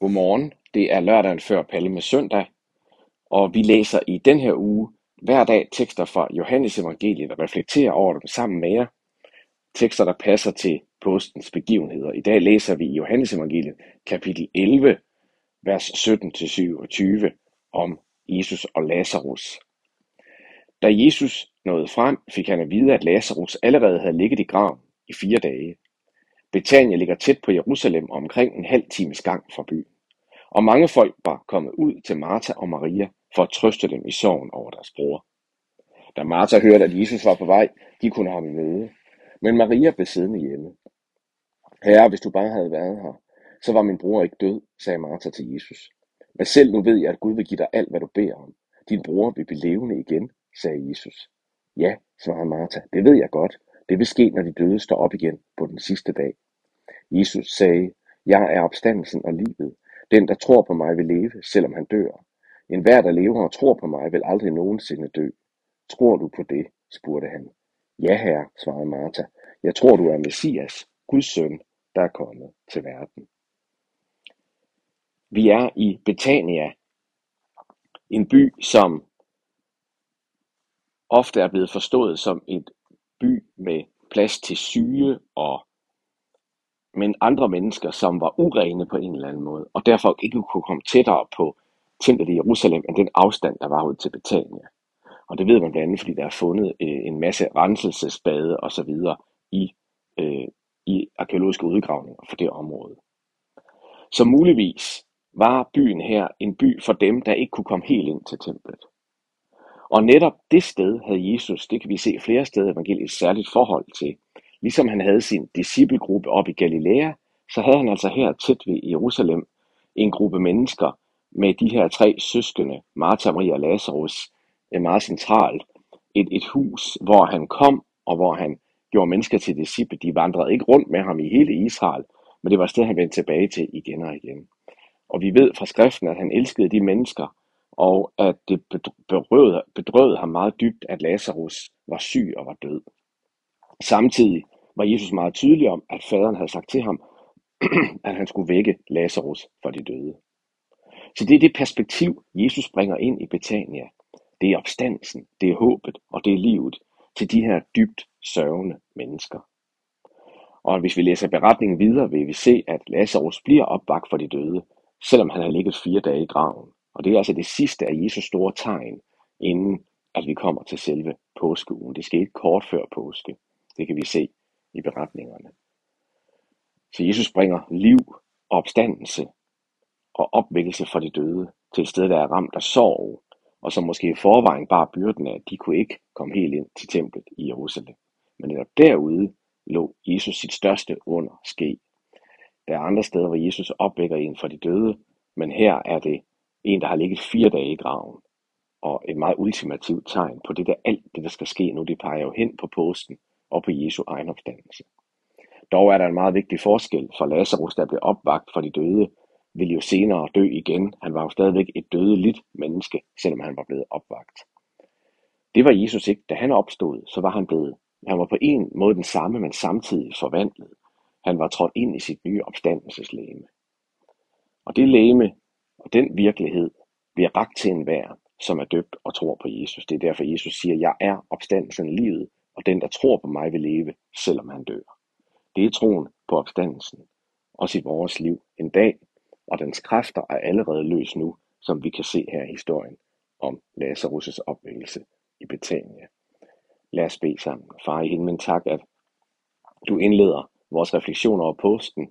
Godmorgen. Det er lørdagen før Palme søndag, og vi læser i den her uge hver dag tekster fra Johannes evangeliet og reflekterer over dem sammen med jer. Tekster, der passer til påskens begivenheder. I dag læser vi i Johannes evangeliet kapitel 11, vers 17-27 om Jesus og Lazarus. Da Jesus nåede frem, fik han at vide, at Lazarus allerede havde ligget i graven i fire dage. Betania ligger tæt på Jerusalem og omkring en halv times gang fra byen. Og mange folk var kommet ud til Martha og Maria for at trøste dem i sorgen over deres bror. Da Martha hørte, at Jesus var på vej, de kunne ham i møde. Men Maria blev siddende hjemme. Herre, hvis du bare havde været her, så var min bror ikke død, sagde Martha til Jesus. Men selv nu ved jeg, at Gud vil give dig alt, hvad du beder om. Din bror vil blive levende igen, sagde Jesus. Ja, svarede Martha, det ved jeg godt. Det vil ske, når de døde står op igen på den sidste dag. Jesus sagde, jeg er opstandelsen og livet. Den, der tror på mig, vil leve, selvom han dør. En hver, der lever og tror på mig, vil aldrig nogensinde dø. Tror du på det? spurgte han. Ja, herre, svarede Martha. Jeg tror, du er Messias, Guds søn, der er kommet til verden. Vi er i Betania, en by, som ofte er blevet forstået som et by med plads til syge og men andre mennesker, som var urene på en eller anden måde, og derfor ikke kunne komme tættere på templet i Jerusalem, end den afstand, der var ud til Betania. Og det ved man blandt andet, fordi der er fundet øh, en masse renselsesbade og så videre i, øh, i arkeologiske udgravninger for det område. Så muligvis var byen her en by for dem, der ikke kunne komme helt ind til templet. Og netop det sted havde Jesus, det kan vi se flere steder i evangeliet, et særligt forhold til. Ligesom han havde sin disciplegruppe op i Galilea, så havde han altså her tæt ved Jerusalem en gruppe mennesker med de her tre søskende, Martha, Maria og Lazarus, øh, meget centralt. Et, et hus, hvor han kom, og hvor han gjorde mennesker til disciple. De vandrede ikke rundt med ham i hele Israel, men det var et sted, han vendte tilbage til igen og igen. Og vi ved fra skriften, at han elskede de mennesker, og at det bedrøvede, bedrøvede ham meget dybt, at Lazarus var syg og var død. Samtidig var Jesus meget tydelig om, at faderen havde sagt til ham, at han skulle vække Lazarus fra de døde. Så det er det perspektiv, Jesus bringer ind i Betania. Det er opstandelsen, det er håbet og det er livet til de her dybt sørgende mennesker. Og hvis vi læser beretningen videre, vil vi se, at Lazarus bliver opvagt for de døde, selvom han har ligget fire dage i graven. Og det er altså det sidste af Jesus store tegn, inden at vi kommer til selve påskeugen. Det skete kort før påske. Det kan vi se i beretningerne. Så Jesus bringer liv og opstandelse og opvækkelse for de døde til et sted, der er ramt af sorg, og som måske i forvejen bare byrden af, at de kunne ikke komme helt ind til templet i Jerusalem. Men netop derude lå Jesus sit største under ske. Der er andre steder, hvor Jesus opvækker en for de døde, men her er det en, der har ligget fire dage i graven. Og et meget ultimativt tegn på det der, alt det, der skal ske nu, det peger jo hen på påsken og på Jesu egen opstandelse. Dog er der en meget vigtig forskel, for Lazarus, der blev opvagt for de døde, ville jo senere dø igen. Han var jo stadigvæk et dødeligt menneske, selvom han var blevet opvagt. Det var Jesus ikke. Da han opstod, så var han blevet, han var på en måde den samme, men samtidig forvandlet. Han var trådt ind i sit nye opstandelseslæme. Og det læme og den virkelighed bliver ragt til enhver, som er døbt og tror på Jesus. Det er derfor, Jesus siger, jeg er opstandelsen i livet, og den, der tror på mig, vil leve, selvom han dør. Det er troen på opstandelsen, også i vores liv en dag, og dens kræfter er allerede løs nu, som vi kan se her i historien om Lazarus' opvækkelse i Betania. Lad os bede sammen. Far i himlen, tak, at du indleder vores refleksioner over påsken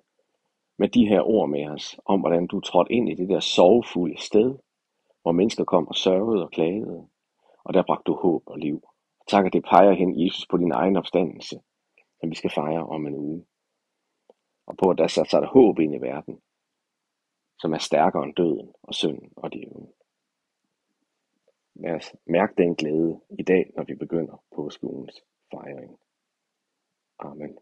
med de her ord med os, om hvordan du trådte ind i det der sorgfulde sted, hvor mennesker kom og sørgede og klagede, og der bragte du håb og liv. Tak, at det peger hen, Jesus, på din egen opstandelse, som vi skal fejre om en uge. Og på, at der sat der håb ind i verden, som er stærkere end døden og synden og djævlen. Lad os mærke den glæde i dag, når vi begynder på skolens fejring. Amen.